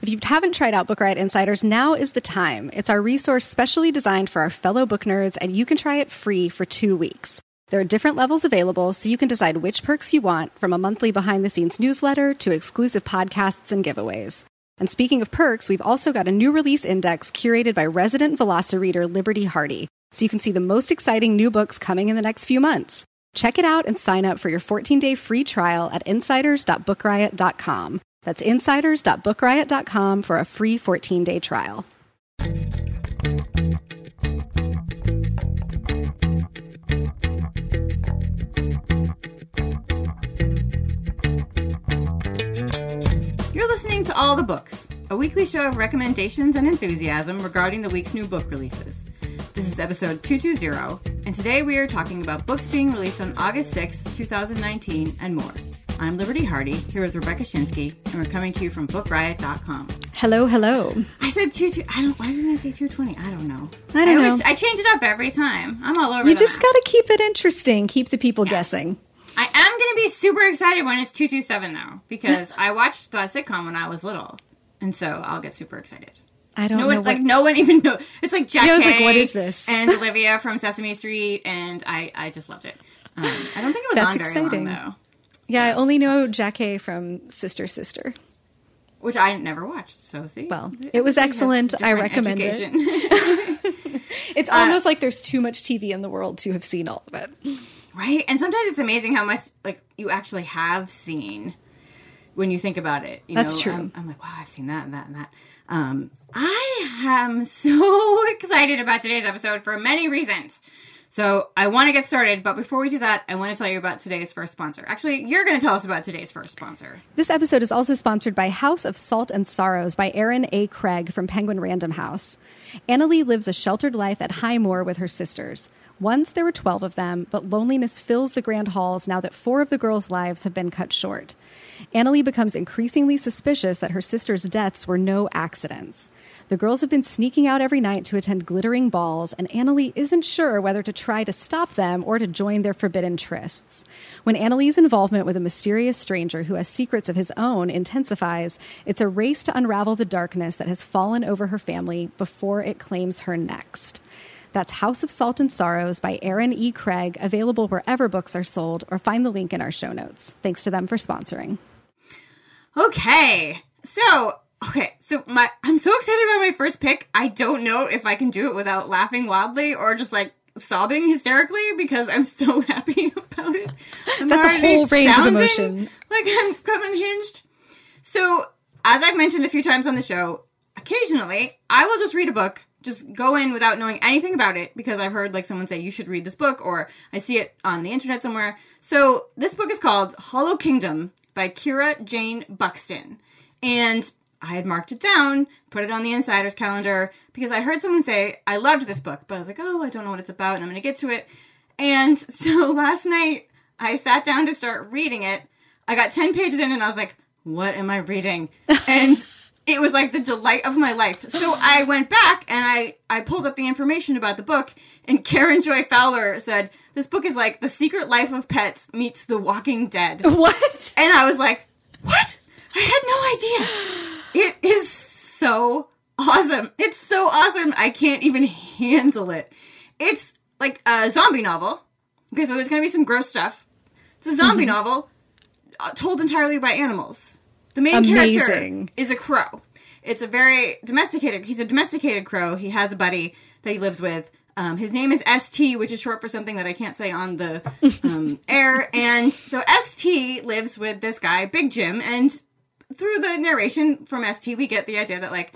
If you haven't tried out Book Riot Insiders, now is the time. It's our resource specially designed for our fellow book nerds, and you can try it free for two weeks. There are different levels available, so you can decide which perks you want, from a monthly behind the scenes newsletter to exclusive podcasts and giveaways. And speaking of perks, we've also got a new release index curated by resident Velocireader Liberty Hardy, so you can see the most exciting new books coming in the next few months. Check it out and sign up for your 14 day free trial at insiders.bookriot.com. That's insiders.bookriot.com for a free 14 day trial. You're listening to All the Books, a weekly show of recommendations and enthusiasm regarding the week's new book releases. This is episode 220, and today we are talking about books being released on August 6th, 2019, and more. I'm Liberty Hardy, here with Rebecca Schinsky, and we're coming to you from BookRiot.com. Hello, hello. I said two. two I don't. Why didn't I say two twenty? I don't know. I don't always, know. I change it up every time. I'm all over. You just got to keep it interesting, keep the people guessing. I am going to be super excited when it's 227 though because I watched that sitcom when I was little. And so I'll get super excited. I don't No know one what. like no one even know. It's like Jack Yeah, I was like, what is this? and Olivia from Sesame Street and I I just loved it. Um, I don't think it was That's on very exciting. long though, yeah, I only know Jackie from Sister Sister. which I never watched. So see. Well, it was excellent. I recommend it. education. It's Uh, almost like there's too much TV in the world to have seen all of it. right? And sometimes it's amazing how much like you actually have seen when you think about it. You That's know, true. I'm, I'm like, wow, I've seen that and that and that. Um, I am so excited about today's episode for many reasons. So I want to get started, but before we do that, I want to tell you about today's first sponsor. Actually, you're going to tell us about today's first sponsor. This episode is also sponsored by House of Salt and Sorrows by Erin A. Craig from Penguin Random House. Annalie lives a sheltered life at Highmore with her sisters. Once there were 12 of them, but loneliness fills the grand halls now that four of the girls' lives have been cut short. Annalie becomes increasingly suspicious that her sisters' deaths were no accidents. The girls have been sneaking out every night to attend glittering balls, and Annalie isn't sure whether to try to stop them or to join their forbidden trysts. When Annalie's involvement with a mysterious stranger who has secrets of his own intensifies, it's a race to unravel the darkness that has fallen over her family before it claims her next. That's House of Salt and Sorrows by Erin E. Craig, available wherever books are sold, or find the link in our show notes. Thanks to them for sponsoring. Okay. So, okay. So my I'm so excited about my first pick. I don't know if I can do it without laughing wildly or just like sobbing hysterically because I'm so happy about it. I'm That's a whole range of emotion. Like I'm coming unhinged. So, as I've mentioned a few times on the show, occasionally I will just read a book, just go in without knowing anything about it because I've heard like someone say you should read this book or I see it on the internet somewhere. So, this book is called Hollow Kingdom by Kira Jane Buxton. And I had marked it down, put it on the insider's calendar because I heard someone say I loved this book, but I was like, "Oh, I don't know what it's about and I'm going to get to it." And so last night I sat down to start reading it. I got 10 pages in and I was like, what am I reading? And it was like the delight of my life. So I went back and I, I pulled up the information about the book and Karen Joy Fowler said, this book is like The Secret Life of Pets meets The Walking Dead. What? And I was like, what? I had no idea. It is so awesome. It's so awesome. I can't even handle it. It's like a zombie novel. Okay, so there's going to be some gross stuff. It's a zombie novel uh, told entirely by animals. The main character is a crow. It's a very domesticated. He's a domesticated crow. He has a buddy that he lives with. Um, his name is ST, which is short for something that I can't say on the um, air. And so ST lives with this guy, Big Jim, and through the narration from ST, we get the idea that like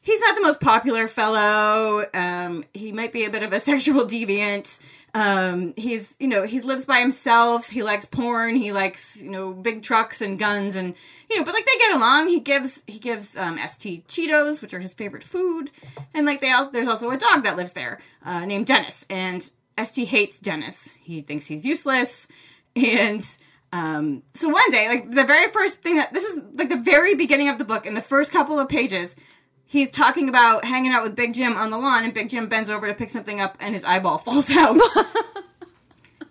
he's not the most popular fellow. Um, he might be a bit of a sexual deviant. Um, he's you know he lives by himself. He likes porn. He likes you know big trucks and guns and you know, but like they get along. He gives he gives um, St Cheetos, which are his favorite food, and like they also there's also a dog that lives there uh, named Dennis, and St hates Dennis. He thinks he's useless, and um, so one day, like the very first thing that this is like the very beginning of the book, in the first couple of pages, he's talking about hanging out with Big Jim on the lawn, and Big Jim bends over to pick something up, and his eyeball falls out.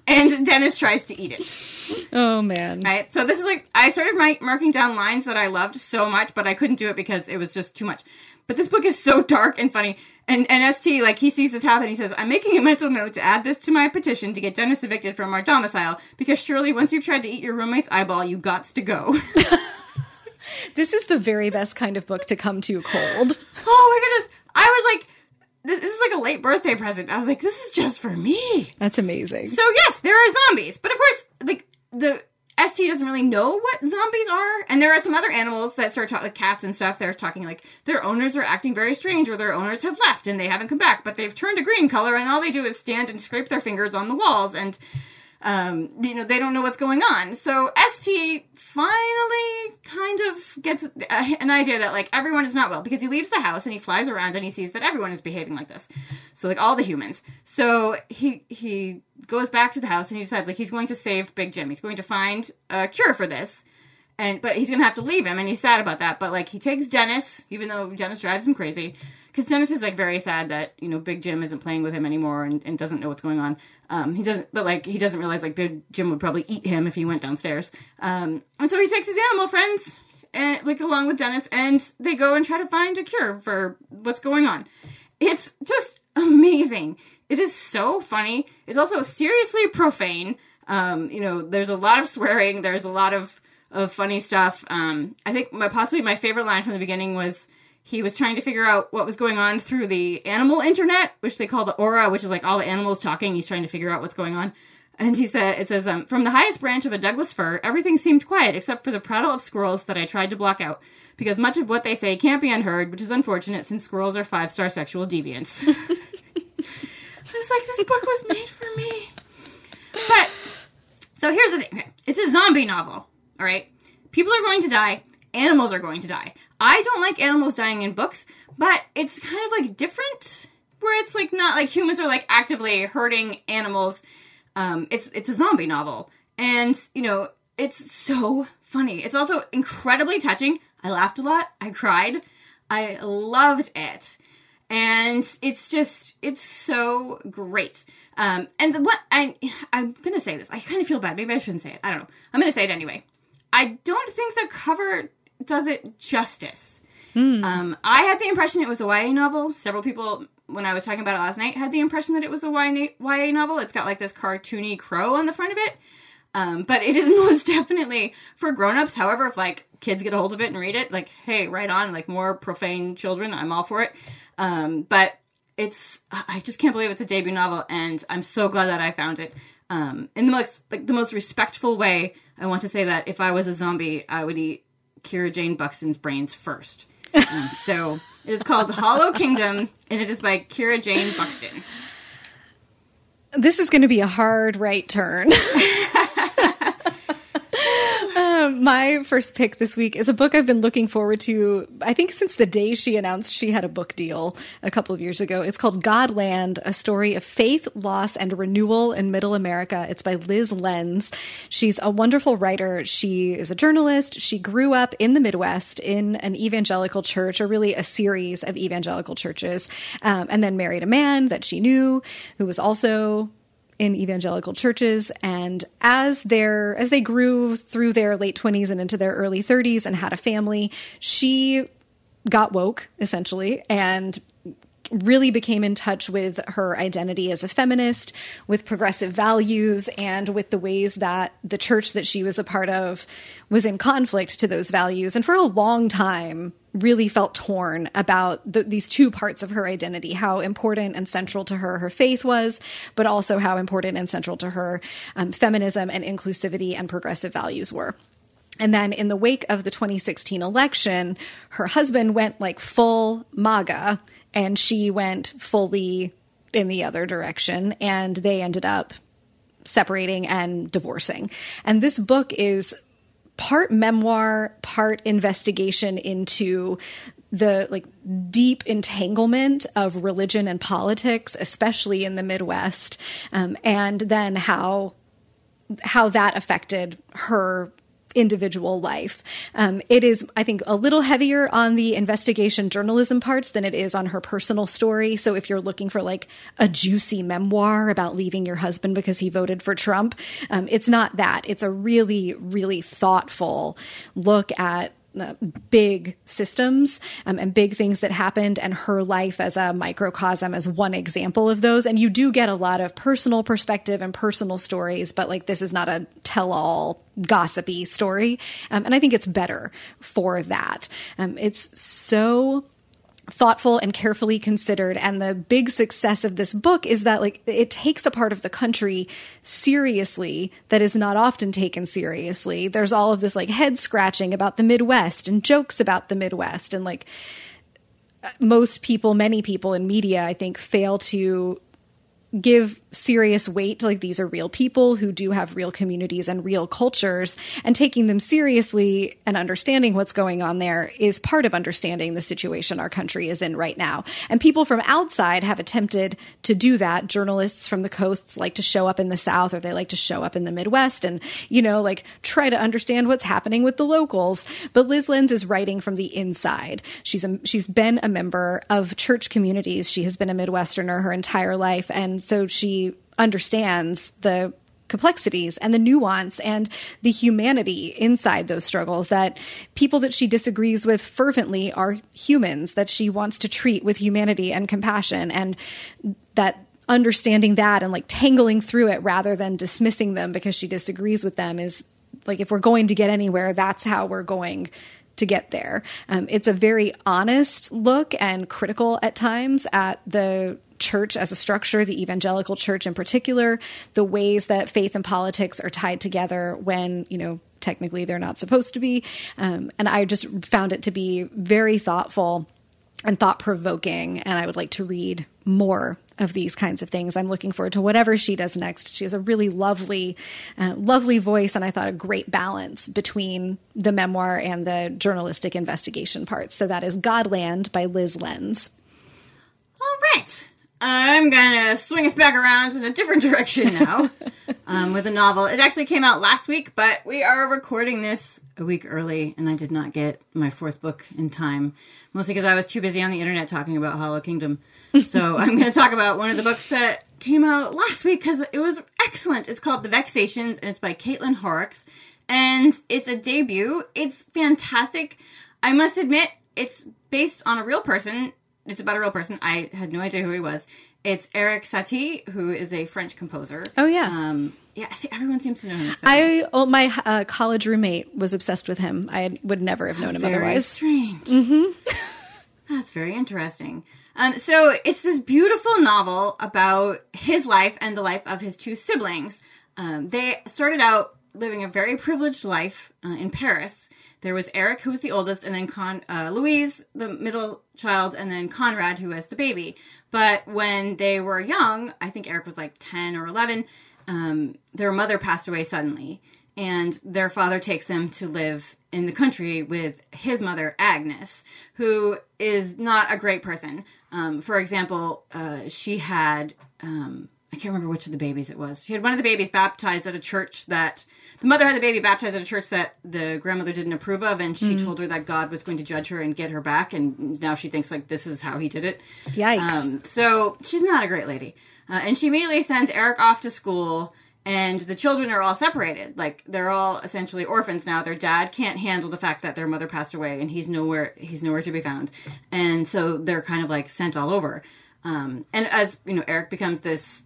and Dennis tries to eat it. Oh man. Right? So this is like I started my, marking down lines that I loved so much, but I couldn't do it because it was just too much. But this book is so dark and funny. And, and ST, like, he sees this happen. He says, I'm making a mental note to add this to my petition to get Dennis evicted from our domicile because surely once you've tried to eat your roommate's eyeball, you gots to go. This is the very best kind of book to come to cold. oh my goodness. I was like, this, this is like a late birthday present. I was like, this is just for me. That's amazing. So yes, there are zombies, but of course, like the ST doesn't really know what zombies are, and there are some other animals that start talking, like cats and stuff. They're talking like their owners are acting very strange, or their owners have left and they haven't come back, but they've turned a green color, and all they do is stand and scrape their fingers on the walls, and um, you know they don't know what's going on. So ST finally kind of gets an idea that like everyone is not well because he leaves the house and he flies around and he sees that everyone is behaving like this. So like all the humans. So he he goes back to the house and he decides like he's going to save Big Jim. He's going to find a cure for this. And but he's gonna have to leave him and he's sad about that. But like he takes Dennis, even though Dennis drives him crazy. Because Dennis is like very sad that, you know, Big Jim isn't playing with him anymore and, and doesn't know what's going on. Um, he doesn't, but like he doesn't realize like Big Jim would probably eat him if he went downstairs. Um, and so he takes his animal friends and like along with Dennis, and they go and try to find a cure for what's going on. It's just amazing. It is so funny. It's also seriously profane. Um, you know, there's a lot of swearing. There's a lot of of funny stuff. Um, I think my possibly my favorite line from the beginning was he was trying to figure out what was going on through the animal internet, which they call the aura, which is like all the animals talking. He's trying to figure out what's going on. And he said, it says, um, from the highest branch of a Douglas fir, everything seemed quiet except for the prattle of squirrels that I tried to block out, because much of what they say can't be unheard, which is unfortunate since squirrels are five star sexual deviants. I was like, this book was made for me. But, so here's the thing it's a zombie novel, all right? People are going to die, animals are going to die. I don't like animals dying in books, but it's kind of like different where it's like not like humans are like actively hurting animals. Um, it's it's a zombie novel, and you know it's so funny. It's also incredibly touching. I laughed a lot. I cried. I loved it, and it's just it's so great. Um, and the, what I I'm gonna say this. I kind of feel bad. Maybe I shouldn't say it. I don't know. I'm gonna say it anyway. I don't think the cover does it justice. Hmm. Um, I had the impression it was a YA novel. Several people, when I was talking about it last night, had the impression that it was a YA, YA novel. It's got like this cartoony crow on the front of it. Um, but it is most definitely for grown-ups. However, if like kids get a hold of it and read it, like, hey, right on, like more profane children, I'm all for it. Um, but it's, I just can't believe it's a debut novel, and I'm so glad that I found it. Um, in the most, like the most respectful way, I want to say that if I was a zombie, I would eat Kira Jane Buxton's brains first. Um, so it is called Hollow Kingdom, and it is by Kira Jane Buxton. This is going to be a hard right turn. Um, my first pick this week is a book I've been looking forward to, I think, since the day she announced she had a book deal a couple of years ago. It's called Godland, a story of faith, loss, and renewal in Middle America. It's by Lyz Lenz. She's a wonderful writer. She is a journalist. She grew up in the Midwest in an evangelical church, or really a series of evangelical churches, um, and then married a man that she knew who was also in evangelical churches and as their as they grew through their late 20s and into their early 30s and had a family she got woke essentially and really became in touch with her identity as a feminist, with progressive values, and with the ways that the church that she was a part of was in conflict to those values. And for a long time, really felt torn about the, these two parts of her identity how important and central to her her faith was, but also how important and central to her um, feminism and inclusivity and progressive values were. And then in the wake of the 2016 election, her husband went like full MAGA and she went fully in the other direction, and they ended up separating and divorcing. And this book is part memoir, part investigation into the like deep entanglement of religion and politics, especially in the Midwest, um, and then how how that affected her individual life. Um, it is, I think, a little heavier on the investigation journalism parts than it is on her personal story. So if you're looking for like a juicy memoir about leaving your husband because he voted for Trump, um, it's not that. It's a really, really thoughtful look at uh, big systems um, and big things that happened, and her life as a microcosm as one example of those. And you do get a lot of personal perspective and personal stories, but like this is not a tell all gossipy story. Um, and I think it's better for that. Um, it's so thoughtful and carefully considered. And the big success of this book is that like it takes a part of the country seriously that is not often taken seriously. There's all of this like head scratching about the midwest and jokes about the midwest. And like uh, most people many people in media i think fail to give serious weight to like these are real people who do have real communities and real cultures. And taking them seriously and understanding what's going on there is part of understanding the situation our country is in right now. And people from outside have attempted to do that. Journalists from the coasts like to show up in the south or they like to show up in the midwest and you know like try to understand what's happening with the locals. But Lyz Lenz is writing from the inside. She's a, she's been a member of church communities. She has been a midwesterner her entire life. And so she understands the complexities and the nuance and the humanity inside those struggles that people that she disagrees with fervently are humans that she wants to treat with humanity and compassion and that understanding that and like tangling through it rather than dismissing them because she disagrees with them is like if we're going to get anywhere that's how we're going to get there. Um, it's a very honest look and critical at times at the church as a structure, the evangelical church in particular, the ways that faith and politics are tied together when, you know, technically they're not supposed to be. Um, and I just found it to be very thoughtful and thought provoking. And I would like to read more of these kinds of things. I'm looking forward to whatever she does next. She has a really lovely, uh, lovely voice, and I thought a great balance between the memoir and the journalistic investigation parts. So that is Godland by Lyz Lenz. All right. I'm gonna swing us back around in a different direction now um, with a novel. It actually came out last week, but we are recording this a week early, and I did not get my fourth book in time, mostly because I was too busy on the internet talking about Hollow Kingdom. So I'm to talk about one of the books that came out last week because it was excellent. It's called The Vexations, and it's by Caitlin Horrocks, and it's a debut. It's fantastic. I must admit, it's based on a real person it's about a real person. I had no idea who he was. It's Erik Satie, who is a French composer. Oh yeah. Um, yeah. See, everyone seems to know him. So. I oh, my uh, college roommate was obsessed with him. I would never have known him very otherwise. Strange. Mm-hmm. That's very interesting. Um, so it's this beautiful novel about his life and the life of his two siblings. Um, they started out living a very privileged life uh, in Paris, there was Erik, who was the oldest, and then Con uh, Louise, the middle child, and then Conrad, who was the baby. But when they were young, I think Erik was like ten or eleven. Um, their mother passed away suddenly, and their father takes them to live in the country with his mother Agnes, who is not a great person. Um, for example, uh, she had um, I can't remember which of the babies it was. She had one of the babies baptized at a church that the mother had the baby baptized at a church that the grandmother didn't approve of, and she mm. told her that God was going to judge her and get her back, and now she thinks like this is how he did it. Yikes! Um, so she's not a great lady, uh, and she immediately sends Erik off to school. And the children are all separated. Like they're all essentially orphans now. Their dad can't handle the fact that their mother passed away, and he's nowhere. He's nowhere to be found. And so they're kind of like sent all over. Um, and as you know, Erik becomes this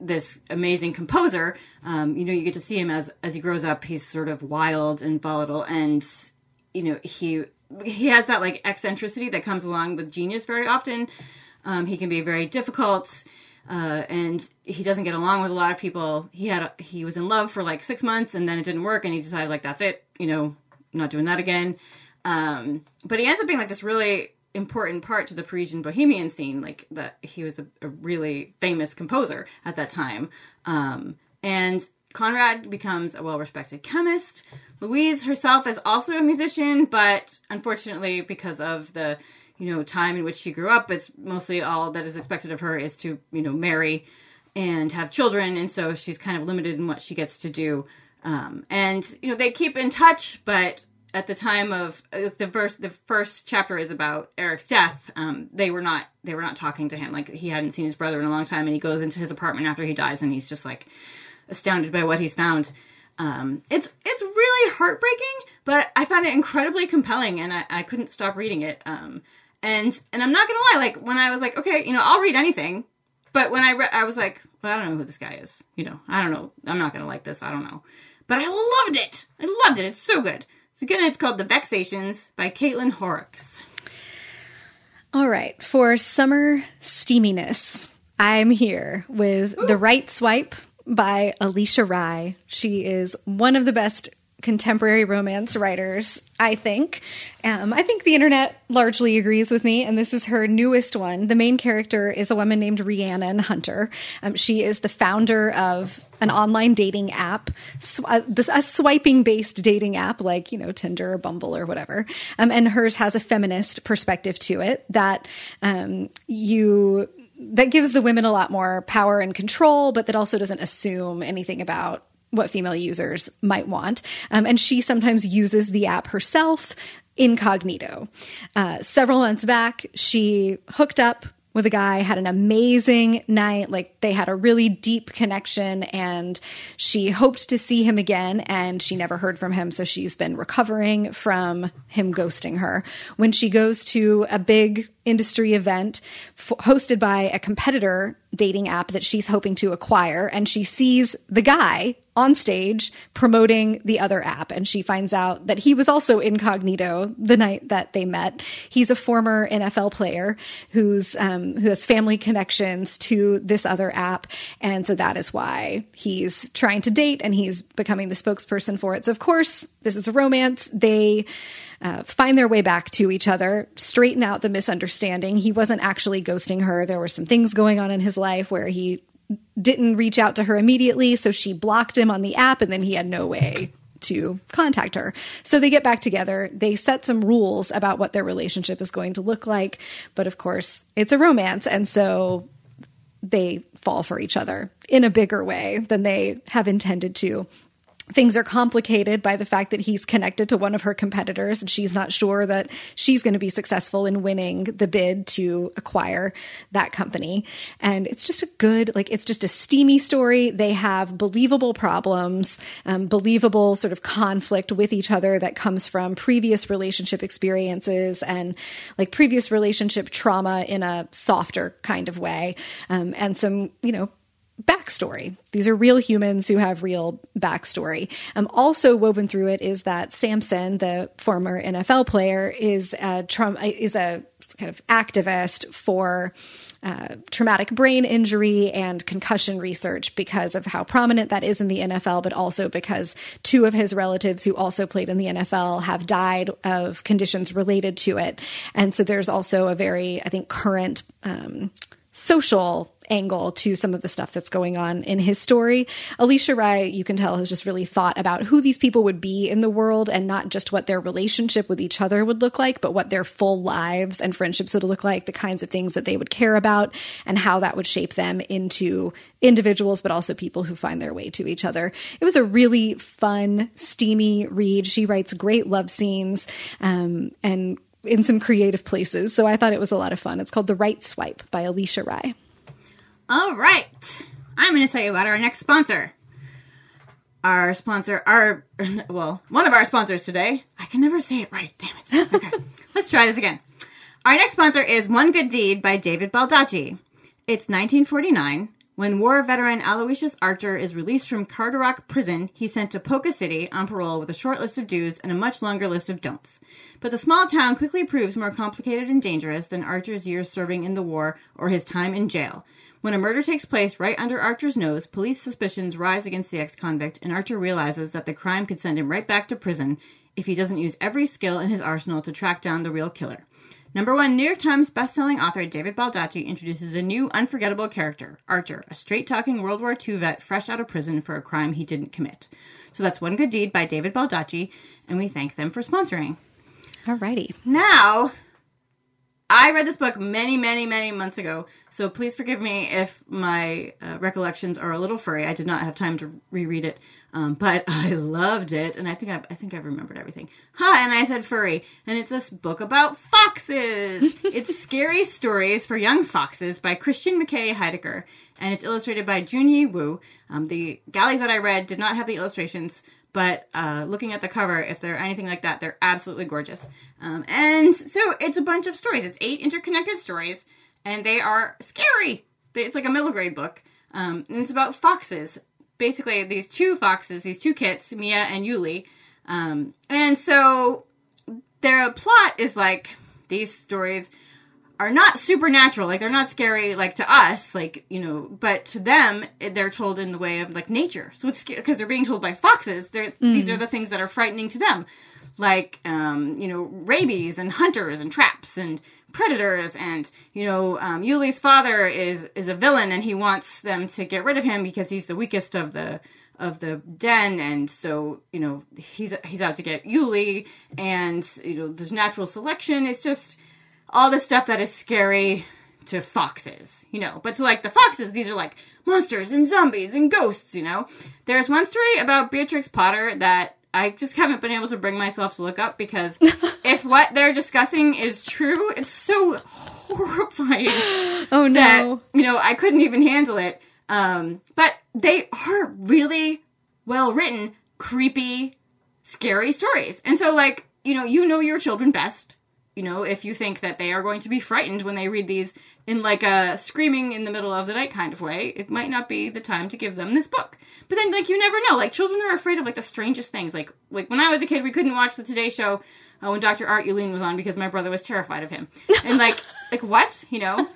this amazing composer. Um, you know, you get to see him as as he grows up. He's sort of wild and volatile, and you know he he has that like eccentricity that comes along with genius very often. Um, he can be very difficult, uh, and he doesn't get along with a lot of people. He had a, he was in love for like six months, and then it didn't work, and he decided like that's it. You know, not doing that again. Um, but he ends up being like this really important part to the Parisian bohemian scene. Like that, he was a, a really famous composer at that time. Um, and Conrad becomes a well-respected chemist. Louise herself is also a musician, but unfortunately, because of the you know time in which she grew up, it's mostly all that is expected of her is to you know marry and have children, and so she's kind of limited in what she gets to do. Um, and you know they keep in touch, but at the time of uh, the first the first chapter is about Erik's death. Um, they were not they were not talking to him like he hadn't seen his brother in a long time, and he goes into his apartment after he dies, and he's just like astounded by what he's found. Um, it's it's really heartbreaking, but I found it incredibly compelling, and I, I couldn't stop reading it. Um, and and I'm not gonna lie, like when I was like, okay, you know, I'll read anything, but when I read, I was like, well, I don't know who this guy is. You know, I don't know. I'm not gonna like this. I don't know. But I loved it. I loved it. It's so good. So again, it's called The Vexations by Caitlin Horrocks. All right, for summer steaminess, I'm here with Ooh. The Right Swipe by Alisha Rai. She is one of the best contemporary romance writers, I think. Um, I think the internet largely agrees with me, and this is her newest one. The main character is a woman named Rhiannon Hunter. Um, she is the founder of an online dating app, sw- uh, a swiping based dating app like, you know, Tinder or Bumble or whatever. Um, and hers has a feminist perspective to it that um, you that gives the women a lot more power and control, but that also doesn't assume anything about what female users might want. Um, and she sometimes uses the app herself incognito. Uh, several months back, she hooked up with a guy, had an amazing night. Like they had a really deep connection and she hoped to see him again and she never heard from him. So she's been recovering from him ghosting her. When she goes to a big industry event f- hosted by a competitor dating app that she's hoping to acquire and she sees the guy on stage promoting the other app and she finds out that he was also incognito the night that they met. He's a former nfl player who's um, who has family connections to this other app and so that is why he's trying to date and he's becoming the spokesperson for it. So of course this is a romance. They uh, find their way back to each other, straighten out the misunderstanding. He wasn't actually ghosting her. There were some things going on in his life where he didn't reach out to her immediately, so she blocked him on the app, and then he had no way to contact her. So they get back together. They set some rules about what their relationship is going to look like. But of course, it's a romance. And so they fall for each other in a bigger way than they have intended to things are complicated by the fact that he's connected to one of her competitors and she's not sure that she's going to be successful in winning the bid to acquire that company. And it's just a good like it's just a steamy story. They have believable problems um, believable sort of conflict with each other that comes from previous relationship experiences and like previous relationship trauma in a softer kind of way. Um, and some you know backstory. These are real humans who have real backstory. Um, also woven through it is that Samson, the former NFL player, is a trauma is a kind of activist for. Uh, traumatic brain injury and concussion research because of how prominent that is in the NFL, but also because two of his relatives who also played in the NFL have died of conditions related to it. And so there's also a very, I think, current um, social angle to some of the stuff that's going on in his story. Alisha Rai, you can tell, has just really thought about who these people would be in the world and not just what their relationship with each other would look like, but what their full lives and friendships would look like, the kinds of things that they would care about, and how that would shape them into individuals, but also people who find their way to each other. It was a really fun, steamy read. She writes great love scenes um, and in some creative places. So I thought it was a lot of fun. It's called The Right Swipe by Alisha Rai. All right. I'm going to tell you about our next sponsor. Our sponsor, our, well, one of our sponsors today. I can never say it right. Damn it. Okay. Let's try this again. Our next sponsor is One Good Deed by David Baldacci. It's 1949. When war veteran Aloysius Archer is released from Carderock prison, he's sent to Poca City on parole with a short list of do's and a much longer list of don'ts. But the small town quickly proves more complicated and dangerous than Archer's years serving in the war or his time in jail. When a murder takes place right under Archer's nose, police suspicions rise against the ex convict, and Archer realizes that the crime could send him right back to prison if he doesn't use every skill in his arsenal to track down the real killer. Number one New York Times bestselling author David Baldacci introduces a new unforgettable character, Archer, a straight talking World War II vet fresh out of prison for a crime he didn't commit. So that's One Good Deed by David Baldacci, and we thank them for sponsoring. Alrighty. Now, I read this book many, many, many months ago, so please forgive me if my uh, recollections are a little furry. I did not have time to reread it, um, but I loved it, and I think I, I think I remembered everything. Huh? And I said furry, and it's this book about foxes. it's scary stories for young foxes by Christian McKay Heidicker, and it's illustrated by Junyi Wu. Um, the galley that I read did not have the illustrations, but uh, looking at the cover, if they're anything like that, they're absolutely gorgeous. Um, and so it's a bunch of stories. It's eight interconnected stories, and they are scary. It's like a middle grade book, um, and it's about foxes. Basically, these two foxes, these two kits, Mia and Uly. Um, and so their plot is like these stories are not supernatural like they're not scary like to us like you know but to them they're told in the way of like nature. So it's because they're being told by foxes. They're mm. these are the things that are frightening to them. Like um, you know rabies and hunters and traps and predators and you know um, Uly's father is is a villain and he wants them to get rid of him because he's the weakest of the of the den. And so you know he's he's out to get Uly and you know there's natural selection. It's just all the stuff that is scary to foxes, you know. But to like the foxes, these are like monsters and zombies and ghosts, you know. There's one story about Beatrix Potter that I just haven't been able to bring myself to look up because if what they're discussing is true, it's so horrifying. Oh no. That, you know, I couldn't even handle it. Um, but they are really well written, creepy, scary stories. And so like, you know, you know your children best you know, if you think that they are going to be frightened when they read these in like a screaming in the middle of the night kind of way, it might not be the time to give them this book. But then like you never know. Like children are afraid of like the strangest things. Like like when I was a kid, we couldn't watch the Today Show uh, when Dr. Art Ulene was on because my brother was terrified of him. And like like what? You know?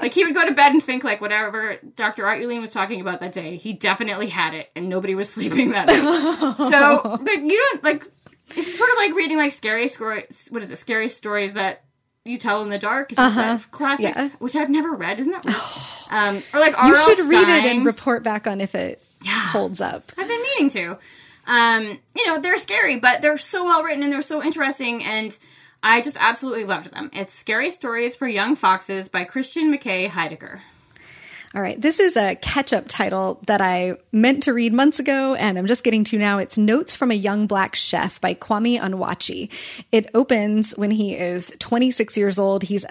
Like he would go to bed and think like whatever Dr. Art Ulene was talking about that day, he definitely had it and nobody was sleeping that night. so but you don't like it's sort of like reading like scary stories. What is it? Scary stories that you tell in the dark. Is uh-huh. classic? Yeah. Which I've never read. Isn't that weird? um, or like R. You should Stein. read it and report back on if it yeah. holds up. I've been meaning to. Um, you know, they're scary, but they're so well written and they're so interesting, and I just absolutely loved them. It's Scary Stories for Young Foxes by Christian McKay Heidicker. All right. This is a catch up title that I meant to read months ago and I'm just getting to now. It's Notes from a Young Black Chef by Kwame Onwuachi. It opens when he is 26 years old. He's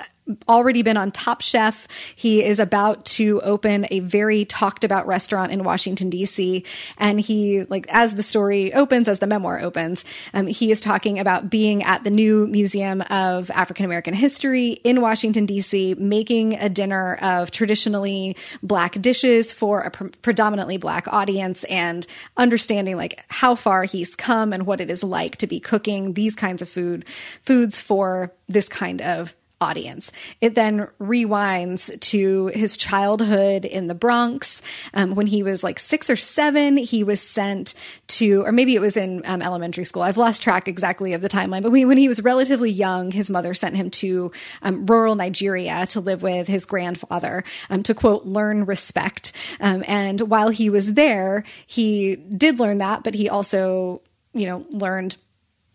already been on Top Chef. He is about to open a very talked about restaurant in Washington D.C. And he, like, as the story opens, as the memoir opens, um, he is talking about being at the new Museum of African American History in Washington D.C., making a dinner of traditionally black dishes for a pre- predominantly black audience, and understanding like how far he's come and what it is like to be cooking these kinds of food foods for this kind of audience. It then rewinds to his childhood in the Bronx. Um, when he was like six or seven, he was sent to, or maybe it was in um, elementary school. I've lost track exactly of the timeline, but when he was relatively young, his mother sent him to um, rural Nigeria to live with his grandfather um, to quote, learn respect. Um, and while he was there, he did learn that, but he also, you know, learned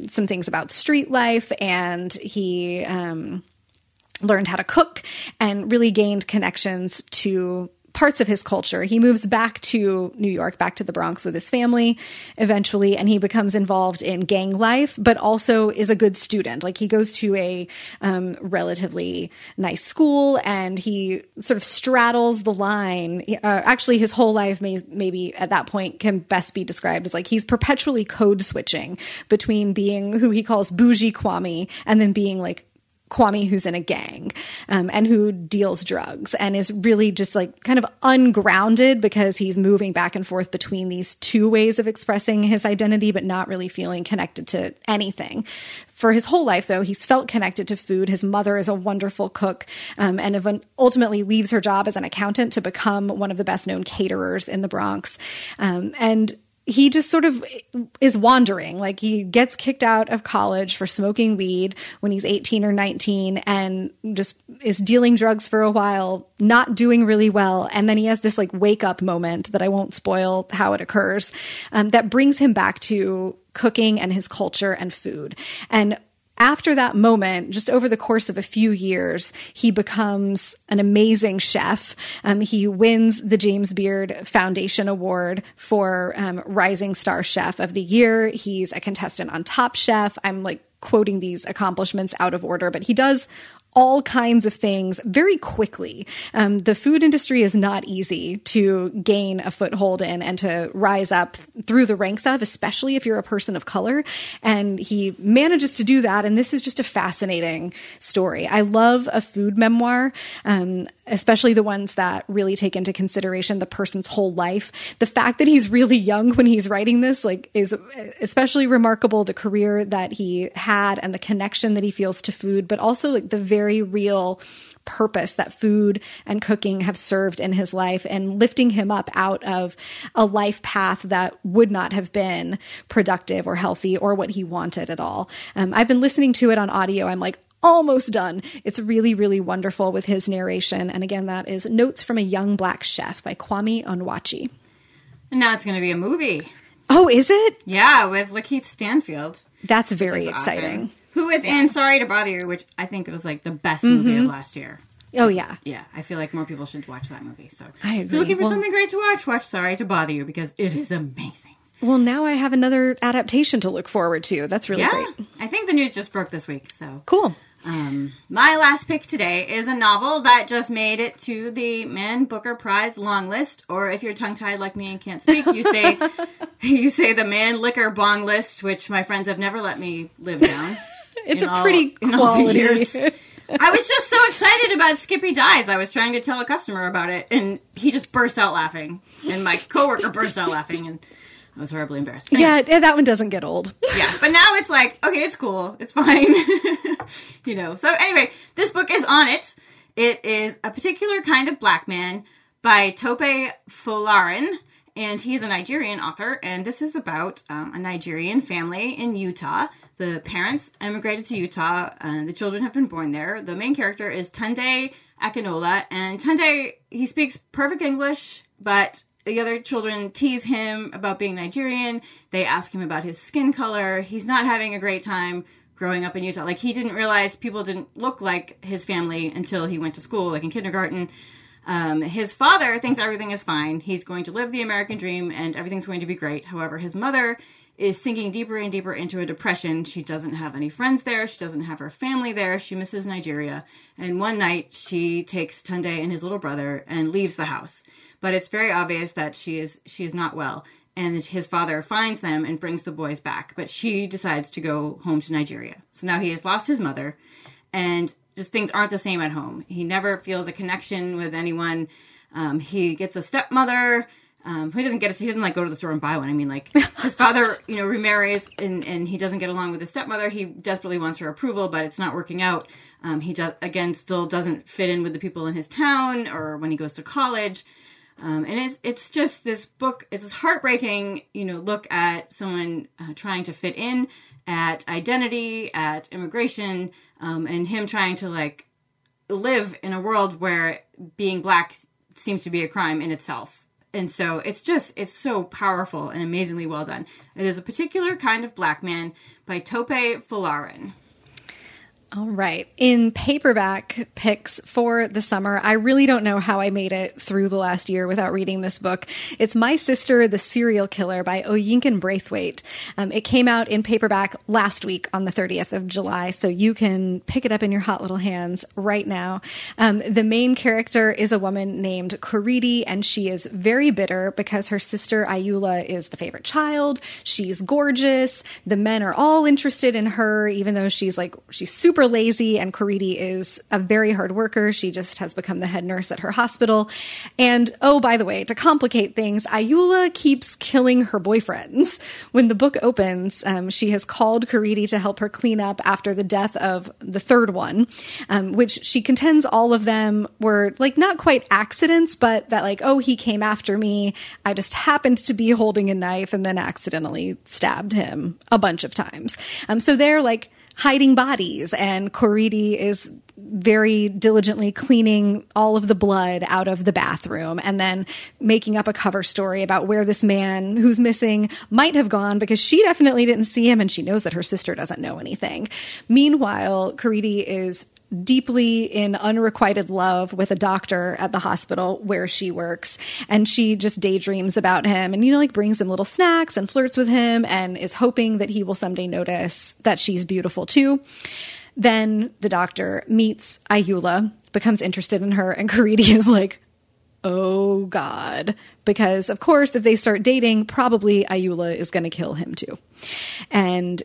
some things about street life and he um, learned how to cook and really gained connections to parts of his culture. He moves back to New York, back to the Bronx with his family eventually, and he becomes involved in gang life, but also is a good student. Like he goes to a um, relatively nice school and he sort of straddles the line. Uh, actually, his whole life may, maybe at that point can best be described as like he's perpetually code switching between being who he calls bougie Kwame and then being like Kwame who's in a gang um, and who deals drugs and is really just like kind of ungrounded because he's moving back and forth between these two ways of expressing his identity, but not really feeling connected to anything. For his whole life, though, he's felt connected to food. His mother is a wonderful cook um, and ultimately leaves her job as an accountant to become one of the best known caterers in the Bronx. Um, and he just sort of is wandering. Like he gets kicked out of college for smoking weed when he's 18 or 19 and just is dealing drugs for a while, not doing really well. And then he has this like wake up moment that I won't spoil how it occurs um, that brings him back to cooking and his culture and food. And after that moment, just over the course of a few years, he becomes an amazing chef. Um, he wins the James Beard Foundation Award for um, Rising Star Chef of the Year. He's a contestant on Top Chef. I'm like quoting these accomplishments out of order, but he does all kinds of things very quickly. Um, the food industry is not easy to gain a foothold in and to rise up through the ranks of, especially if you're a person of color. And he manages to do that. And this is just a fascinating story. I love a food memoir, um, especially the ones that really take into consideration the person's whole life. The fact that he's really young when he's writing this, like, is especially remarkable. The career that he had and the connection that he feels to food, but also like the very very real purpose that food and cooking have served in his life and lifting him up out of a life path that would not have been productive or healthy or what he wanted at all. Um, I've been listening to it on audio. I'm like, almost done. It's really, really wonderful with his narration. And again, that is Notes from a Young Black Chef by Kwame Onwuachi. And now it's going to be a movie. Oh, is it? Yeah, with Lakeith Stanfield. That's very exciting. Awesome who is in Sorry to Bother You, which I think was like the best movie Mm-hmm. of last year. Oh, yeah. Yeah, I feel like more people should watch that movie. So I if agree. you're looking for Well- something great to watch, watch Sorry to Bother You because it is amazing. Well, now I have another adaptation to look forward to. That's really Yeah, great. I think the news just broke this week. So Cool. Um, my last pick today is a novel that just made it to the Man Booker Prize long list, or if you're tongue tied like me and can't speak, you say you say the Man Liquor Bong list, which my friends have never let me live down. It's in a all- pretty in all the quality. I was just so excited about Skippy Dies. I was trying to tell a customer about it, and he just burst out laughing, and my coworker burst out laughing, and I was horribly embarrassed. Anyway. yeah, that one doesn't get old. Yeah, but now it's like, okay, it's cool. It's fine. you know. So anyway, this book is on it. It is A Particular Kind of Black Man by Tope Folarin, and he's a Nigerian author, and this is about um, a Nigerian family in Utah. The parents emigrated to Utah, and the children have been born there. The main character is Tunde Akinola, and Tunde, he speaks perfect English, but the other children tease him about being Nigerian. They ask him about his skin color. He's not having a great time growing up in Utah. Like he didn't realize people didn't look like his family until he went to school, like in kindergarten. Um, his father thinks everything is fine. He's going to live the American dream and everything's going to be great. However, his mother is sinking deeper and deeper into a depression. She doesn't have any friends there. She doesn't have her family there. She misses Nigeria. And one night she takes Tunde and his little brother and leaves the house. But it's very obvious that she is she is not well. And his father finds them and brings the boys back. But she decides to go home to Nigeria. So now he has lost his mother and just things aren't the same at home. He never feels a connection with anyone. Um, he gets a stepmother. Um, he doesn't get. A, he doesn't like go to the store and buy one. I mean, like his father, you know, remarries and and he doesn't get along with his stepmother. He desperately wants her approval, but it's not working out. Um, he does again still doesn't fit in with the people in his town or when he goes to college. Um, and it's it's just this book. It's this heartbreaking, you know, look at someone uh, trying to fit in, at identity, at immigration, um, and him trying to like live in a world where being black seems to be a crime in itself. And so it's just it's so powerful and amazingly well done. It is a particular kind of black man by Tope Folarin. All right. In paperback picks for the summer, I really don't know how I made it through the last year without reading this book. It's My Sister, the Serial Killer by Oyinkan Braithwaite. Um, it came out in paperback last week on the 30th of July, so you can pick it up in your hot little hands right now. Um, the main character is a woman named Korede, and she is very bitter because her sister Ayoola is the favorite child. She's gorgeous. The men are all interested in her, even though she's like, she's super super lazy, and Korede is a very hard worker. She just has become the head nurse at her hospital. And oh, by the way, to complicate things, Ayoola keeps killing her boyfriends. When the book opens, um, she has called Korede to help her clean up after the death of the third one, um, which she contends all of them were like not quite accidents, but that like, oh, he came after me. I just happened to be holding a knife and then accidentally stabbed him a bunch of times. Um, so they're like hiding bodies, and Korede is very diligently cleaning all of the blood out of the bathroom and then making up a cover story about where this man who's missing might have gone because she definitely didn't see him and she knows that her sister doesn't know anything. Meanwhile, Korede is deeply in unrequited love with a doctor at the hospital where she works. And she just daydreams about him and you know like brings him little snacks and flirts with him and is hoping that he will someday notice that she's beautiful too. Then the doctor meets Ayoola becomes interested in her and Korede is like oh god. Because of course if they start dating probably Ayoola is going to kill him too. And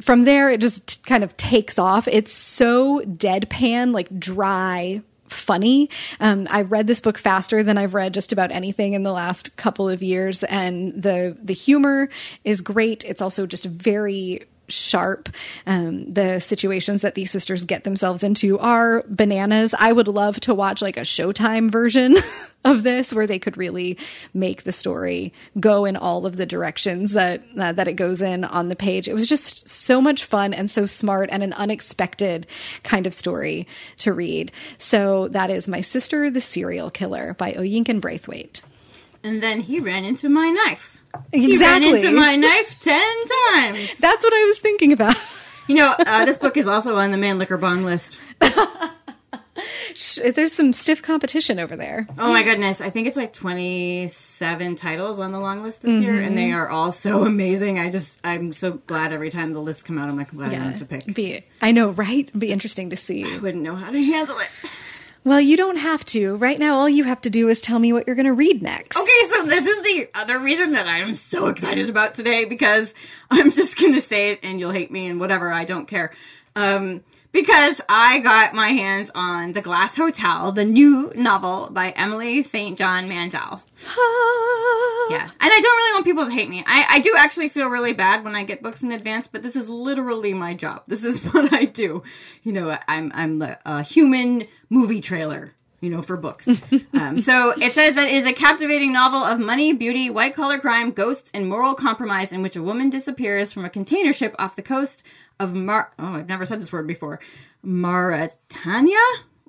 from there it just kind of takes off. It's so deadpan like dry funny. Um, i read this book faster than i've read just about anything in the last couple of years and the the humor is great. It's also just very sharp. Um, the situations that these sisters get themselves into are bananas. I would love to watch like a Showtime version of this where they could really make the story go in all of the directions that uh, that it goes in on the page. It was just so much fun and so smart and an unexpected kind of story to read. So that is My Sister the Serial Killer by Oyinkan Braithwaite. And then he ran into my knife. Exactly. He ran into my knife ten times. That's what I was thinking about. You know, uh, this book is also on the Man Booker Bong list. There's some stiff competition over there. Oh my goodness. I think it's like 27 titles on the long list this mm-hmm. year, and they are all so amazing. I just, I'm so glad every time the lists come out, I'm like, glad yeah. I have to pick. Be, I know, right? It'd be interesting to see. I wouldn't know how to handle it. Well, you don't have to. Right now, all you have to do is tell me what you're going to read next. Okay, so this is the other reason that I am so excited about today because I'm just going to say it and you'll hate me and whatever. I don't care. Um, because I got my hands on The Glass Hotel, the new novel by Emily St. John Mandel. yeah. And I don't really want people to hate me. I, I do actually feel really bad when I get books in advance, but this is literally my job. This is what I do. You know, I'm, I'm a human movie trailer you know, for books. um, so it says that it is a captivating novel of money, beauty, white collar crime, ghosts, and moral compromise in which a woman disappears from a container ship off the coast of Mar. Oh, I've never said this word before. Mauritania?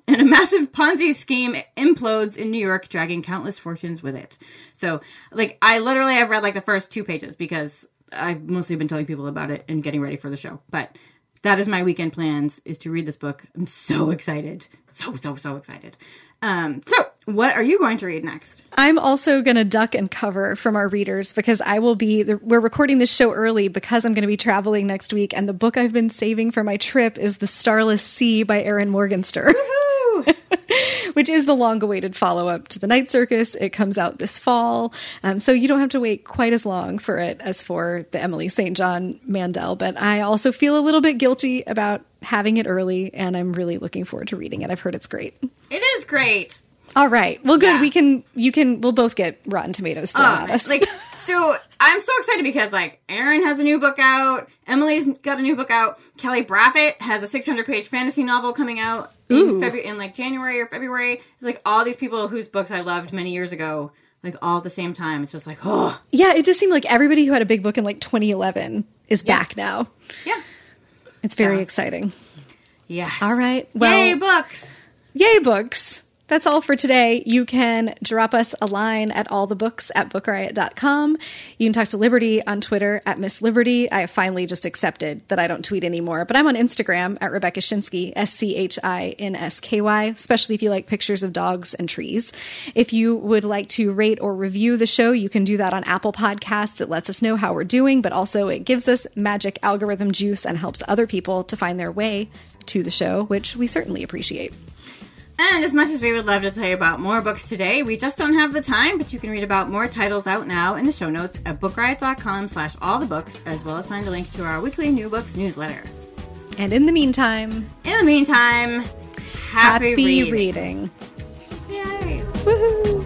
And a massive Ponzi scheme implodes in New York, dragging countless fortunes with it. So, like, I literally have read like the first two pages because I've mostly been telling people about it and getting ready for the show. But that is my weekend plans is to read this book. I'm so excited. So, so, so excited. Um, so, what are you going to read next? I'm also going to duck and cover from our readers because I will be, we're recording this show early because I'm going to be traveling next week. And the book I've been saving for my trip is The Starless Sea by Erin Morgenstern. which is the long awaited follow up to The Night Circus. It comes out this fall. Um, so you don't have to wait quite as long for it as for the Emily St. John Mandel. But I also feel a little bit guilty about having it early, and I'm really looking forward to reading it. I've heard it's great. It is great. All right. Well, good. Yeah. We can. You can. We'll both get Rotten Tomatoes thrown um, at us. Like, so I'm so excited because like Erin has a new book out. Emily's got a new book out. Kelly Braffet has a 600 page fantasy novel coming out in February, in like January or February. It's like all these people whose books I loved many years ago, like all at the same time. It's just like, oh, yeah. It just seemed like everybody who had a big book in like 2011 is yeah. back now. Yeah, it's very exciting. Yeah. All right. Well, yay books! Yay books! That's all for today. You can drop us a line at allthebooks at bookriot.com. You can talk to Liberty on Twitter at Miss Liberty. I have finally just accepted that I don't tweet anymore, but I'm on Instagram at Rebecca Schinsky, S C H I N S K Y, especially if you like pictures of dogs and trees. If you would like to rate or review the show, you can do that on Apple Podcasts. It lets us know how we're doing, but also it gives us magic algorithm juice and helps other people to find their way to the show, which we certainly appreciate. And as much as we would love to tell you about more books today, we just don't have the time, but you can read about more titles out now in the show notes at bookriot.com slash all the books, as well as find a link to our weekly new books newsletter. And in the meantime, In the meantime, happy, happy, reading. reading. Yay. Woohoo!